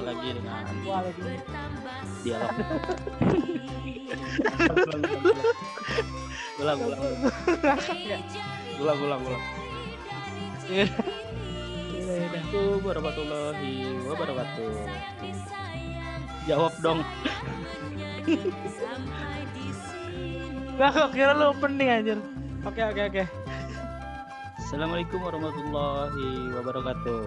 ketemu lagi dengan dialog. ulang, ulang, ulang, ulang, ulang, ulang. Assalamualaikum warahmatullahi wabarakatuh. Jawab dong. Gak kok kira lu opening anjir. Oke oke oke. Assalamualaikum warahmatullahi wabarakatuh.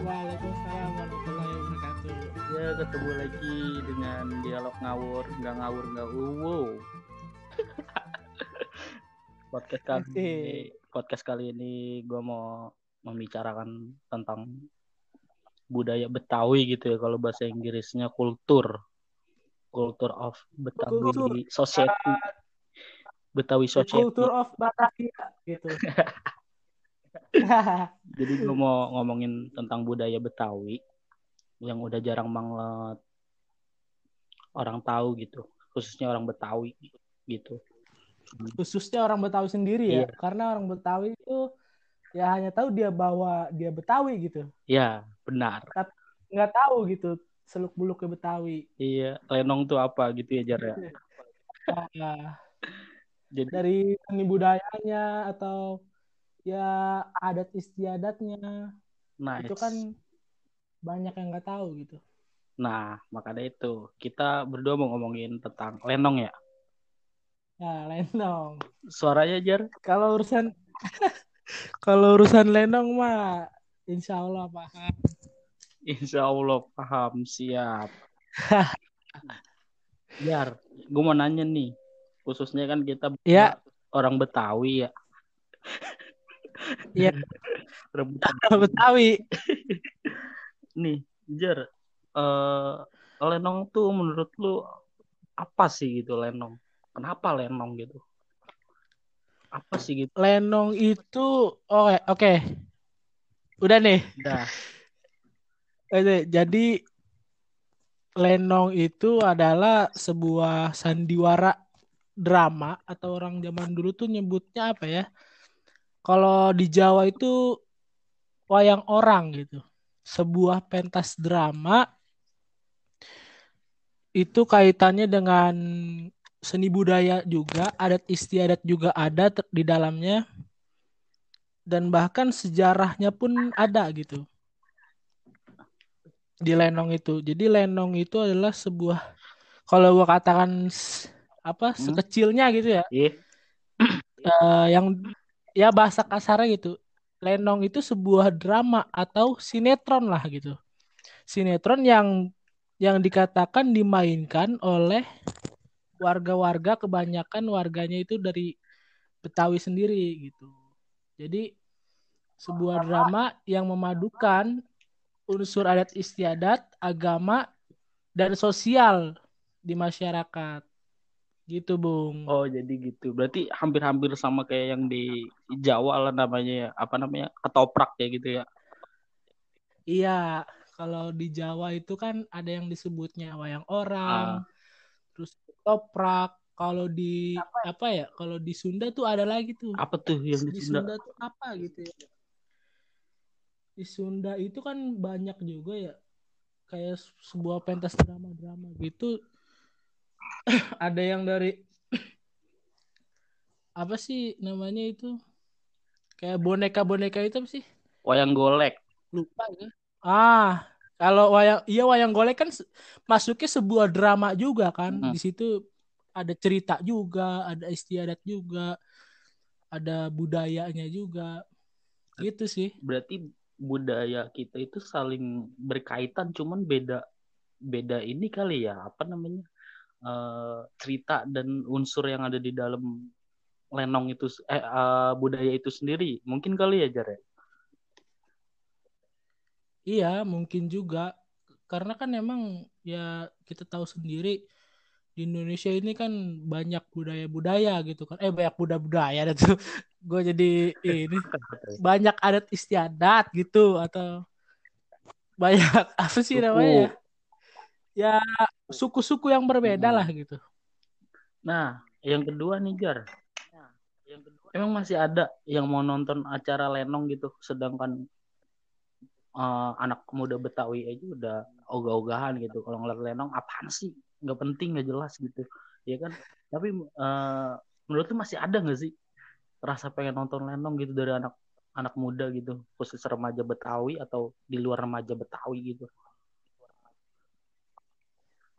Waalaikumsalam warahmatullahi wabarakatuh. Ya ketemu lagi dengan dialog ngawur, nggak ngawur nggak wow. podcast kali ini, podcast kali ini gue mau membicarakan tentang budaya Betawi gitu ya kalau bahasa Inggrisnya kultur, kultur of Betawi Kultur. society, Betawi The society. Culture of Batavia gitu. Jadi gue mau ngomongin tentang budaya Betawi yang udah jarang banget orang tahu gitu, khususnya orang Betawi gitu. Khususnya orang Betawi sendiri ya, Iya. karena orang Betawi itu ya hanya tahu dia bawa dia Betawi gitu, Ya, benar. nggak tahu gitu seluk beluknya Betawi. Iya, lenong tuh apa gitu ya Jar ya. Nah, Jadi dari seni budayanya atau ya adat istiadatnya nice. itu kan banyak yang nggak tahu gitu. Nah, makanya itu kita berdua mau ngomongin tentang lenong ya. Nah, lenong. Suaranya Jar. Kalau urusan kalau urusan lenong mah insya Allah paham. Insya Allah paham siap. Jar, gue mau nanya nih, khususnya kan kita Ya. orang Betawi ya. Iya. Orang Betawi. Nih, Jar, eh lenong tuh menurut lu apa sih gitu lenong? Kenapa lenong gitu? Apa sih gitu? Lenong itu oke oke. Udah nih. Dah, Oke, Jadi lenong itu adalah sebuah sandiwara drama atau orang zaman dulu tuh nyebutnya apa ya? Kalau di Jawa itu wayang orang gitu. Sebuah pentas drama itu kaitannya dengan seni budaya juga, adat istiadat juga ada di dalamnya. Dan bahkan sejarahnya pun ada gitu di Lenong itu. Jadi Lenong itu adalah sebuah kalau gua katakan apa Hmm. sekecilnya gitu ya, Iya. eh, yang ya bahasa kasarnya gitu. Lenong itu sebuah drama atau sinetron lah gitu. Sinetron yang yang dikatakan dimainkan oleh warga-warga kebanyakan warganya itu dari Betawi sendiri gitu. Jadi sebuah drama yang memadukan unsur adat istiadat, agama, dan sosial di masyarakat. Gitu, Bung. Oh jadi gitu. Berarti hampir-hampir sama kayak yang di Jawa lah namanya ya. Apa namanya? Ketoprak ya gitu ya. Iya, kalau di Jawa itu kan ada yang disebutnya wayang orang, terus toprak. Kalau di apa ya? Kalau di Sunda tuh ada lagi tuh. Apa tuh yang di Di Sunda? Sunda tuh apa gitu ya? Di Sunda itu kan banyak juga ya kayak sebuah pentas drama-drama gitu. ada yang dari apa sih namanya itu? Kayak boneka-boneka itu apa sih? Wayang golek. Lupa ya. Ah, kalau wayang iya wayang golek kan masuknya sebuah drama juga kan. Mm. Di situ ada cerita juga, ada istiadat juga, ada budayanya juga. Gitu sih. Berarti budaya kita itu saling berkaitan cuman beda beda ini kali ya. Apa namanya? Eh, cerita dan unsur yang ada di dalam lenong itu eh eh, budaya itu sendiri. Mungkin kali ya Jar ya? Iya, mungkin juga. Karena kan emang ya kita tahu sendiri di Indonesia ini kan banyak budaya-budaya gitu kan. Eh banyak budaya-budaya tuh. Gue jadi ini banyak adat istiadat gitu atau banyak apa sih Suku. namanya ya? Suku-suku yang berbeda Hmm. lah gitu. Nah, yang kedua nih Jar. Emang masih ada yang mau nonton acara lenong gitu, sedangkan uh, anak muda Betawi aja udah ogah-ogahan gitu kalau ngeliat lenong apaan sih nggak penting nggak jelas gitu ya kan tapi uh, menurut lu masih ada nggak sih rasa pengen nonton lenong gitu dari anak anak muda gitu khusus remaja Betawi atau di luar remaja Betawi gitu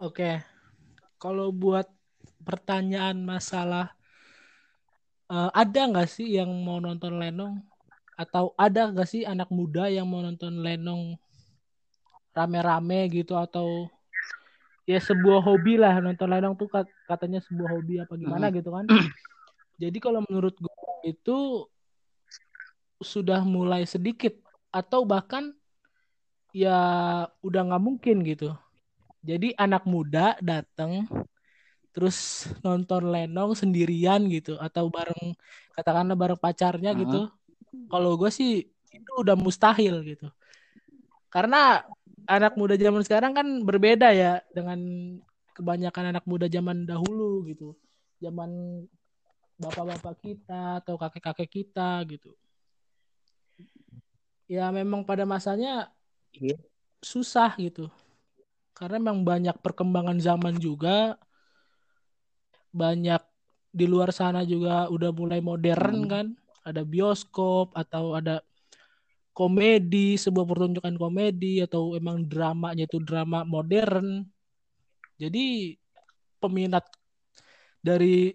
oke. Kalau buat pertanyaan masalah uh, ada nggak sih yang mau nonton lenong? Atau ada nggak sih anak muda yang mau nonton lenong rame-rame gitu? Atau ya sebuah hobi lah nonton lenong tuh katanya sebuah hobi apa gimana hmm. gitu kan? Jadi kalau menurut gue itu sudah mulai sedikit atau bahkan ya udah nggak mungkin gitu jadi anak muda datang terus nonton lenong sendirian gitu atau bareng katakanlah bareng pacarnya uh-huh. gitu. Kalau gue sih itu udah mustahil gitu. Karena anak muda zaman sekarang kan berbeda ya dengan kebanyakan anak muda zaman dahulu gitu. Zaman bapak-bapak kita atau kakek-kakek kita gitu. Ya memang pada masanya yeah. susah gitu karena memang banyak perkembangan zaman juga. Banyak di luar sana juga udah mulai modern hmm. kan. Ada bioskop atau ada komedi sebuah pertunjukan komedi atau emang dramanya itu drama modern. Jadi peminat dari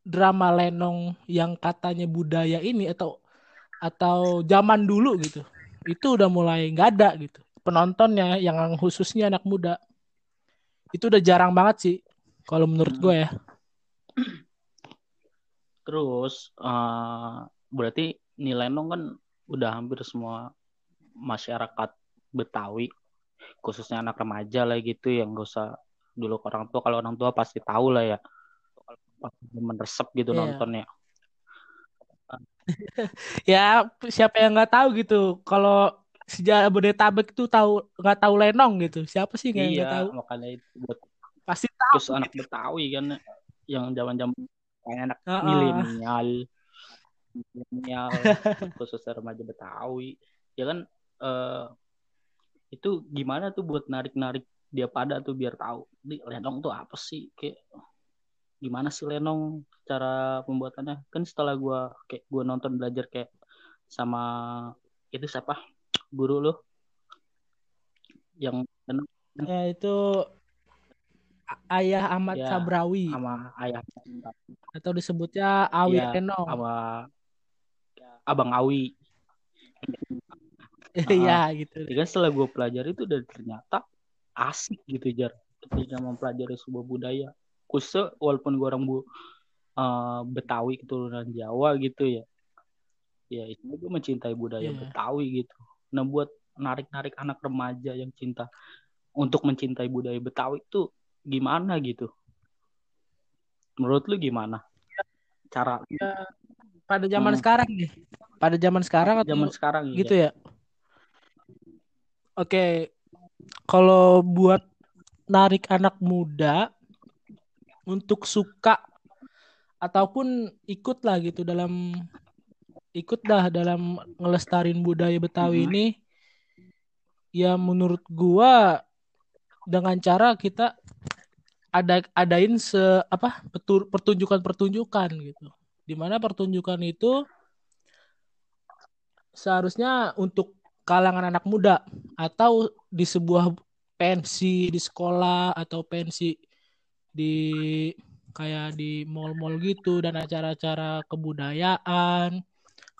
drama lenong yang katanya budaya ini atau atau zaman dulu gitu itu udah mulai nggak ada gitu penontonnya yang khususnya anak muda. Itu udah jarang banget sih kalau menurut gue ya. Terus uh, berarti nilai nong kan udah hampir semua masyarakat Betawi, khususnya anak remaja lah gitu yang gak usah dulu orang tua. Kalau orang tua pasti tahu lah ya meresep gitu yeah. nontonnya. ya siapa yang nggak tahu gitu. Kalau sejarah Bodetabek itu tahu nggak tahu Lenong gitu. Siapa sih yang nggak iya, tahu? makanya itu buat pasti tahu. terus anak Betawi kan yang zaman-zaman anak uh -uh. milenial. Milenial khusus remaja Betawi. Ya kan uh, itu gimana tuh buat narik-narik dia pada tuh biar tahu di lenong tuh apa sih? Kayak gimana sih lenong cara pembuatannya? Kan setelah gue kayak gue nonton belajar kayak sama itu siapa guru lo yang ya itu ayah Ahmad ya, Sabrawi. sama ayah atau disebutnya Awi ya, Renong sama Abang Awi. Iya uh, gitu. Ya kan setelah gue pelajari itu dan ternyata asik gitu jar. Ketika mempelajari sebuah budaya. Khusus walaupun gue orang bu uh, Betawi keturunan Jawa gitu ya. Ya itu gue mencintai budaya yeah. Betawi gitu nah buat narik-narik anak remaja yang cinta untuk mencintai budaya Betawi itu gimana gitu menurut lu gimana cara ya, pada zaman hmm. sekarang nih pada zaman sekarang atau zaman sekarang gitu ya, ya? oke kalau buat narik anak muda untuk suka ataupun ikut lah gitu dalam ikut dah dalam ngelestarin budaya Betawi hmm. ini ya menurut gua dengan cara kita ada adain se apa pertunjukan-pertunjukan gitu. Di mana pertunjukan itu seharusnya untuk kalangan anak muda atau di sebuah pensi di sekolah atau pensi di kayak di mall-mall gitu dan acara-acara kebudayaan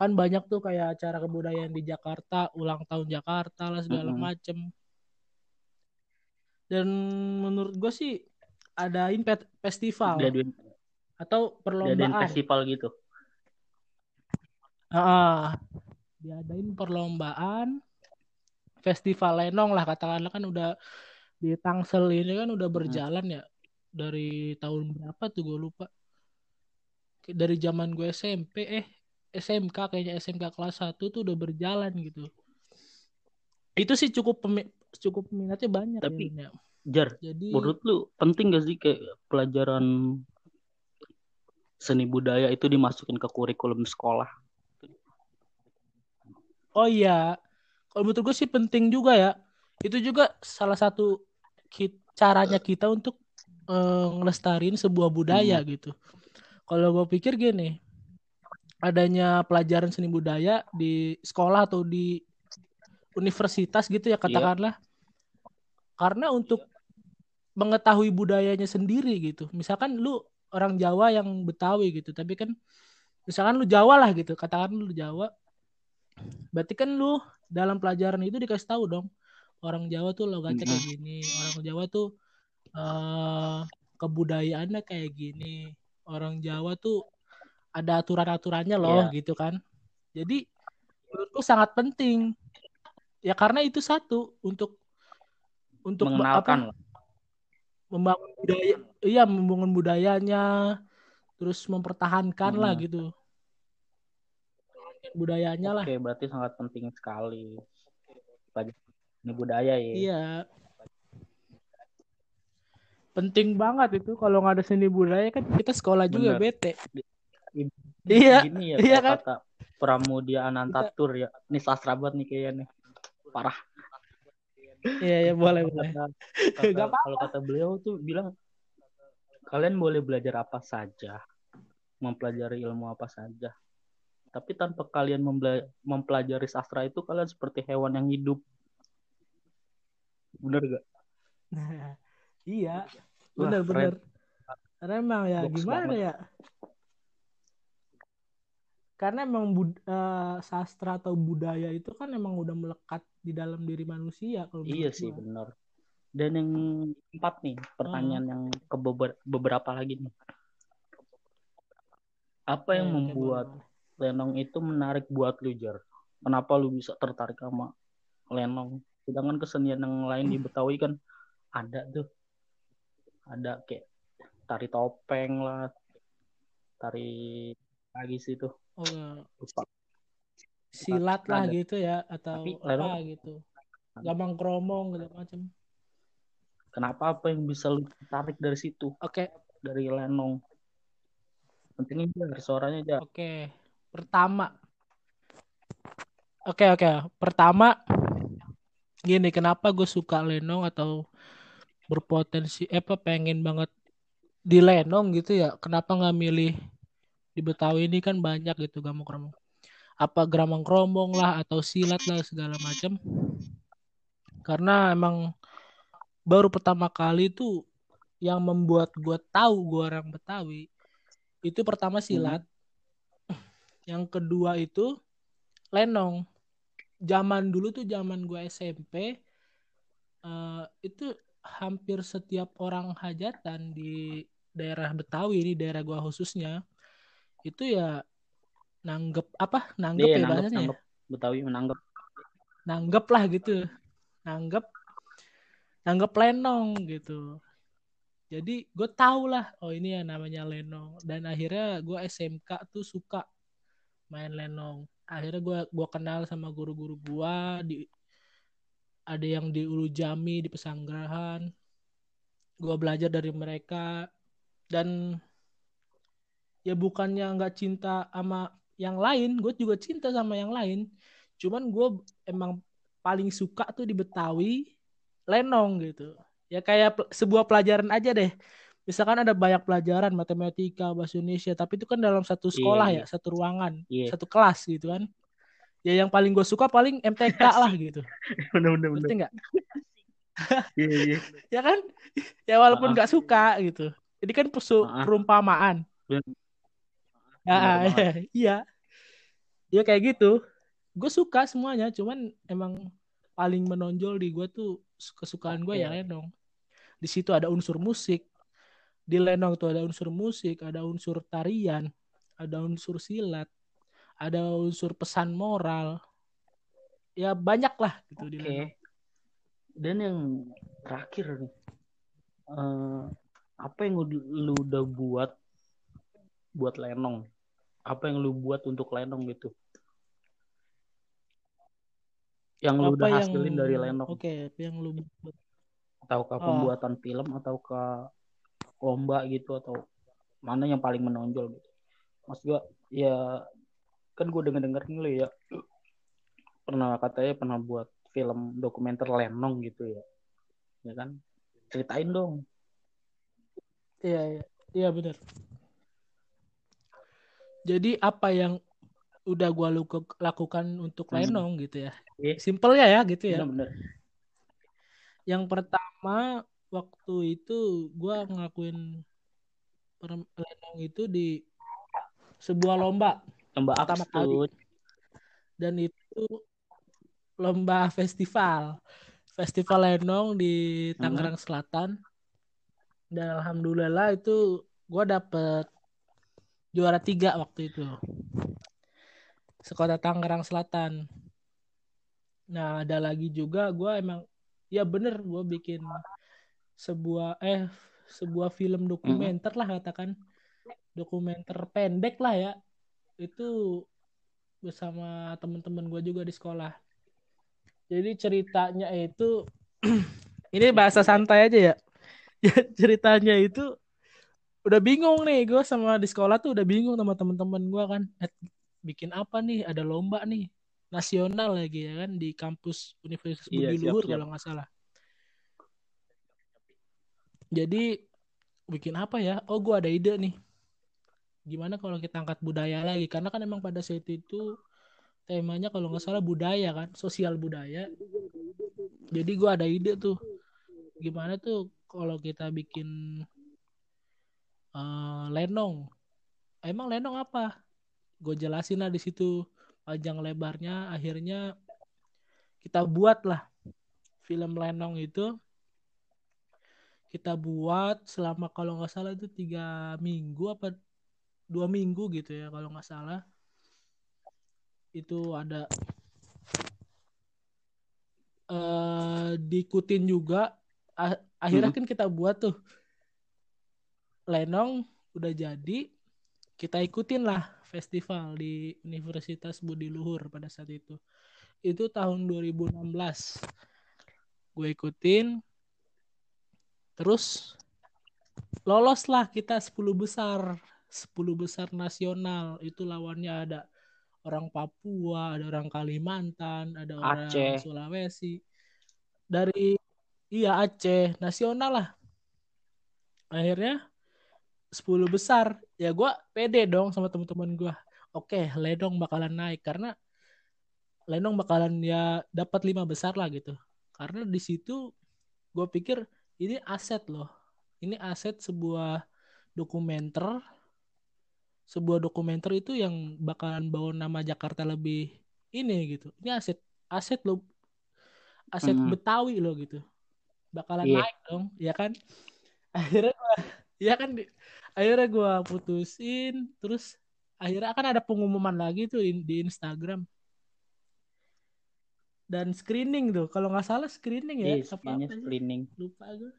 kan banyak tuh kayak acara kebudayaan di Jakarta ulang tahun Jakarta lah segala mm -hmm. macem dan menurut gue sih adain festival Diaduin. atau perlombaan Diaduin festival gitu ah diadain perlombaan festival lenong lah katakanlah kan udah di Tangsel ini kan udah berjalan hmm. ya dari tahun berapa tuh gue lupa dari zaman gue SMP eh SMK kayaknya SMK kelas 1 tuh udah berjalan gitu itu sih cukup cukup minatnya banyak tapi ya. jar jadi menurut lu penting gak sih kayak pelajaran seni budaya itu dimasukin ke kurikulum sekolah oh iya kalau menurut gue sih penting juga ya itu juga salah satu caranya kita untuk eh, ngelestarin sebuah budaya Hmm. gitu kalau gue pikir gini adanya pelajaran seni budaya di sekolah atau di universitas gitu ya katakanlah. Karena untuk mengetahui budayanya sendiri gitu. Misalkan lu orang Jawa yang Betawi gitu tapi kan misalkan lu Jawa lah gitu katakan lu Jawa berarti kan lu dalam pelajaran itu dikasih tahu dong orang Jawa tuh logatnya kayak gini orang Jawa tuh eh kebudayaannya kayak gini orang Jawa tuh ada aturan-aturannya loh Iya. gitu kan jadi menurutku sangat penting ya karena itu satu untuk untuk apa mengenalkan lah. membangun budaya iya membangun budayanya terus mempertahankan lah Mm-mm. gitu budayanya lah Oke, berarti sangat penting sekali. Bagi ini budaya ya. iya penting banget itu kalau nggak ada seni budaya kan kita sekolah juga Bener. bete I- Iya, Gini ya, iya kan? kata Pramudia Anantatur ya. Ini sastra banget nih kayaknya nih. Parah. iya iya boleh boleh Kata, Gak kata, apa-apa. kalau kata beliau tuh bilang kalian boleh belajar apa saja, mempelajari ilmu apa saja. Tapi tanpa kalian mempelajari sastra itu kalian seperti hewan yang hidup. Bener gak? Nah, iya Wah, bener keren. bener karena emang ya Goks gimana banget. ya karena emang bud- eh, sastra atau budaya itu kan emang udah melekat di dalam diri manusia kalau Iya sih gua. bener. Dan yang empat nih, pertanyaan yang ke beber- beberapa lagi nih. Apa yang oke, membuat. Lenong itu menarik buat lu, Jar? Kenapa lu bisa tertarik sama Lenong? Sedangkan kesenian yang lain di Betawi kan ada tuh. Ada kayak tari topeng lah, tari lagi sih tuh. Oh silat lah Ada. gitu ya atau Tapi apa Lenong- gitu gamang kromong gitu macam Kenapa apa yang bisa lu tarik dari situ, oke dari Lenong? Pentingnya Jar, suaranya Jar. Oke, pertama. Oke, oke. Pertama, gini, kenapa gue suka Lenong atau berpotensi, eh, apa, pengen banget di Lenong gitu ya. Kenapa nggak milih di Betawi ini kan banyak gitu gamang kromong. Apa gramang kromong lah atau silat lah segala macam. Karena emang baru pertama kali tuh yang membuat gue tahu gue orang Betawi itu pertama silat yang kedua itu lenong zaman dulu tuh zaman gue SMP eh, itu hampir setiap orang hajatan di daerah Betawi ini daerah gua khususnya itu ya nanggep apa nanggep Dia ya nanggep, bahasanya ya? nanggep. Betawi menanggap. nanggep lah gitu nanggep nanggep lenong gitu jadi gue tau lah oh ini ya namanya lenong dan akhirnya gue SMK tuh suka main lenong akhirnya gue gua kenal sama guru-guru gue di ada yang di Ulu Jami di Pesanggerahan gue belajar dari mereka dan ya bukannya nggak cinta sama yang lain gue juga cinta sama yang lain cuman gue emang paling suka tuh di Betawi lenong gitu ya kayak pel- sebuah pelajaran aja deh misalkan ada banyak pelajaran matematika bahasa Indonesia tapi itu kan dalam satu Iya, sekolah iya. ya satu ruangan Iya. satu kelas gitu kan ya yang paling gue suka paling MTK lah gitu Bener bener ngerti nggak Iya iya. ya kan ya walaupun Ah. nggak suka gitu ini kan Ah. perumpamaan Bener. Ah, banget. iya. Ya kayak gitu. Gue suka semuanya cuman emang paling menonjol di gue tuh kesukaan gue Oke. ya lenong. Di situ ada unsur musik. Di lenong tuh ada unsur musik ada unsur tarian ada unsur silat ada unsur pesan moral. Ya banyak lah gitu di Oke. lenong. Dan yang terakhir nih, eh, apa yang lu udah buat buat Lenong? Apa yang lu buat untuk Lenong gitu? Yang lu apa udah yang hasilin dari Lenong? oke apa yang lu buat Ataukah Oh. pembuatan film ataukah lomba gitu atau mana yang paling menonjol gitu? Mas gua ya kan gue denger denger nih lu ya pernah katanya pernah buat film dokumenter Lenong gitu ya ya kan ceritain dong iya iya iya benar jadi apa yang udah gua lakukan untuk hmm. Lenong gitu ya yeah. simpelnya ya gitu ya bener, bener. yang pertama waktu itu gua ngelakuin Lenong itu di sebuah lomba lomba pertama kali dan itu lomba festival festival Lenong di Tangerang hmm. Selatan dan alhamdulillah itu gue dapet juara tiga waktu itu. Sekota Tangerang Selatan. Nah ada lagi juga gue emang ya bener gue bikin sebuah eh sebuah film dokumenter lah katakan. Dokumenter pendek lah ya. Itu bersama teman-teman gue juga di sekolah. Jadi ceritanya itu ini bahasa santai aja ya. Ceritanya itu udah bingung nih gue sama di sekolah tuh udah bingung sama teman-teman gue kan. Eh, bikin apa nih? Ada lomba nih nasional lagi ya kan di kampus Universitas iya, Budi Luhur kalau nggak salah. Jadi bikin apa ya? Oh gue ada ide nih. Gimana kalau kita angkat budaya lagi? Karena kan emang pada saat itu temanya kalau nggak salah budaya kan sosial budaya. Jadi gue ada ide tuh gimana tuh kalau kita bikin uh, lenong. Emang lenong apa? Gue jelasin lah di situ panjang lebarnya. Akhirnya kita buat lah film lenong itu. Kita buat selama kalau nggak salah itu tiga minggu apa dua minggu gitu ya kalau nggak salah. Itu ada uh, diikutin juga. Akhirnya hmm. kan kita buat tuh Lenong udah jadi kita ikutin lah festival di Universitas Budi Luhur pada saat itu itu tahun 2016 gue ikutin terus lolos lah kita 10 besar 10 besar nasional itu lawannya ada orang Papua, ada orang Kalimantan, ada orang Aceh. Sulawesi. Dari iya Aceh, nasional lah. Akhirnya 10 besar. Ya gue pede dong sama teman-teman gue. Oke, Lenong bakalan naik karena Lenong bakalan ya dapat lima besar lah gitu. Karena di situ gue pikir ini aset loh. Ini aset sebuah dokumenter sebuah dokumenter itu yang bakalan bawa nama Jakarta lebih ini gitu. Ini aset aset lo aset hmm. Betawi lo gitu. Bakalan yeah. naik dong, ya kan? Akhirnya ya kan akhirnya gua putusin terus akhirnya akan ada pengumuman lagi tuh di, di Instagram. Dan screening tuh kalau nggak salah screening ya yes, iya, apa apa screening. Lupa gue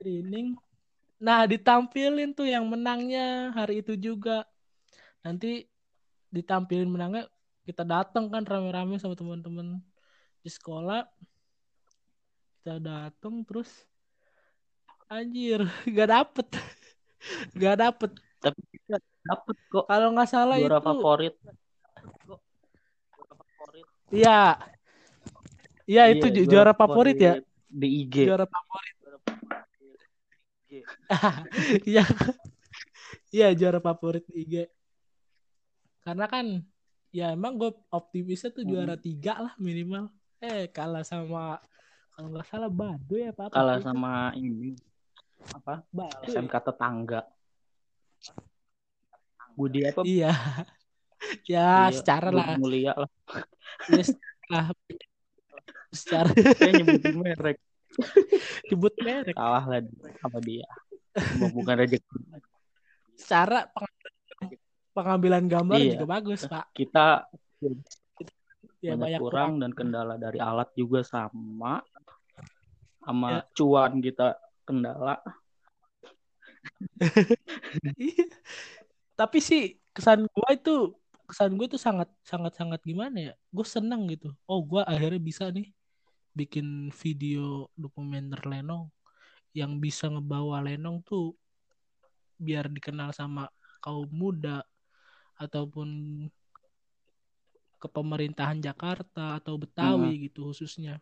screening. Nah, ditampilin tuh yang menangnya hari itu juga. Nanti ditampilin menangnya kita datang kan rame-rame sama teman-teman di sekolah. Kita datang terus anjir, gak dapet. gak dapet. Tapi dapet kok. Kalau nggak salah Juara itu favorit. Iya. Iya, itu juara, juara favorit, favorit ya. Di IG. Juara favorit Iya. Iya juara favorit IG. Karena kan ya emang gue optimisnya tuh juara hmm. tiga lah minimal. Eh kalah sama kalau nggak salah Bado ya -apa Kalah sama ini apa? Bado, SMK tetangga. Budi apa? Iya. ya iya, secara lah. Mulia lah. Ya secara. secara. Nyebutin merek. Nyebut merek. Kalah lah sama dia bukan rezeki secara pengambilan gambar iya. juga bagus pak kita ya, banyak, banyak kurang, dan kendala dari alat juga sama sama ya. cuan kita kendala. Iya. tapi sih kesan gua itu kesan gue itu sangat sangat sangat gimana ya? Gue seneng gitu. Oh gue akhirnya bisa nih bikin video dokumenter Lenong. Yang bisa ngebawa Lenong tuh biar dikenal sama kaum muda ataupun ke pemerintahan Jakarta atau Betawi hmm. gitu khususnya.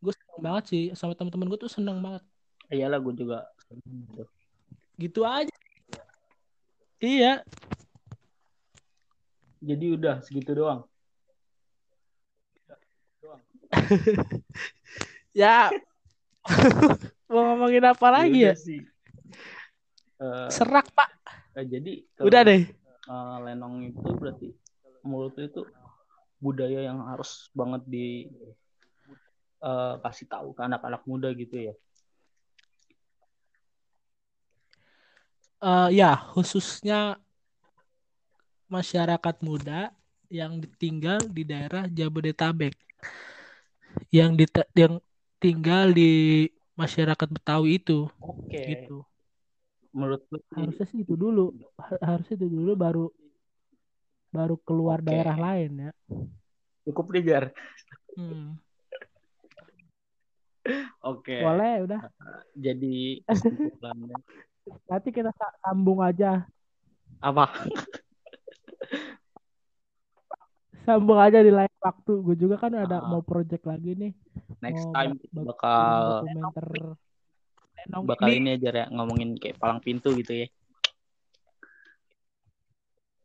Gue seneng banget sih sama teman-teman gue tuh seneng banget iyalah gue juga gitu. Aja. Iya. Jadi udah segitu doang. Ya. Mau ngomongin apa ya lagi ya, sih. Uh, serak pak. uh, jadi udah deh. uh, lenong itu berarti mulut itu budaya yang harus banget di uh, kasih tahu ke anak-anak muda gitu ya uh, ya khususnya masyarakat muda yang ditinggal di daerah Jabodetabek. Yang di yang tinggal di masyarakat Betawi itu. Oke. Gitu. Menurut harusnya sih itu dulu. Harusnya itu dulu baru baru keluar okay. daerah lain ya. Cukup nih jar hmm. oke. Okay. boleh udah. Jadi nanti kita sambung aja. Apa? Sambung aja di lain waktu. Gue juga kan ada uh, mau project lagi nih. Next mau time bakal dokumenter. Bakal ini. aja ya ngomongin kayak palang pintu gitu ya.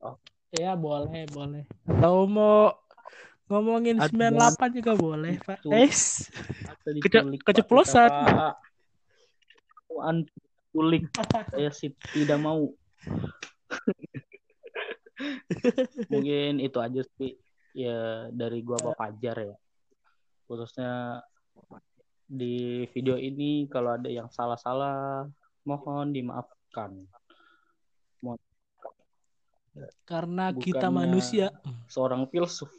Oh ya boleh boleh. Atau mau ngomongin sembilan delapan juga boleh pak. Es Kece keceplosan kulik. Saya sih tidak mau. Mungkin itu aja sih. Ya dari gua Pak Fajar ya. Khususnya di video ini kalau ada yang salah-salah mohon dimaafkan. Mohon. Karena kita manusia. seorang filsuf.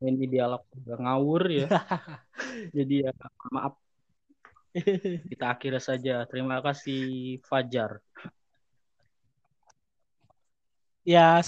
Ini dialog ngawur ya. Jadi ya maaf kita akhirnya saja. Terima kasih Fajar. Ya,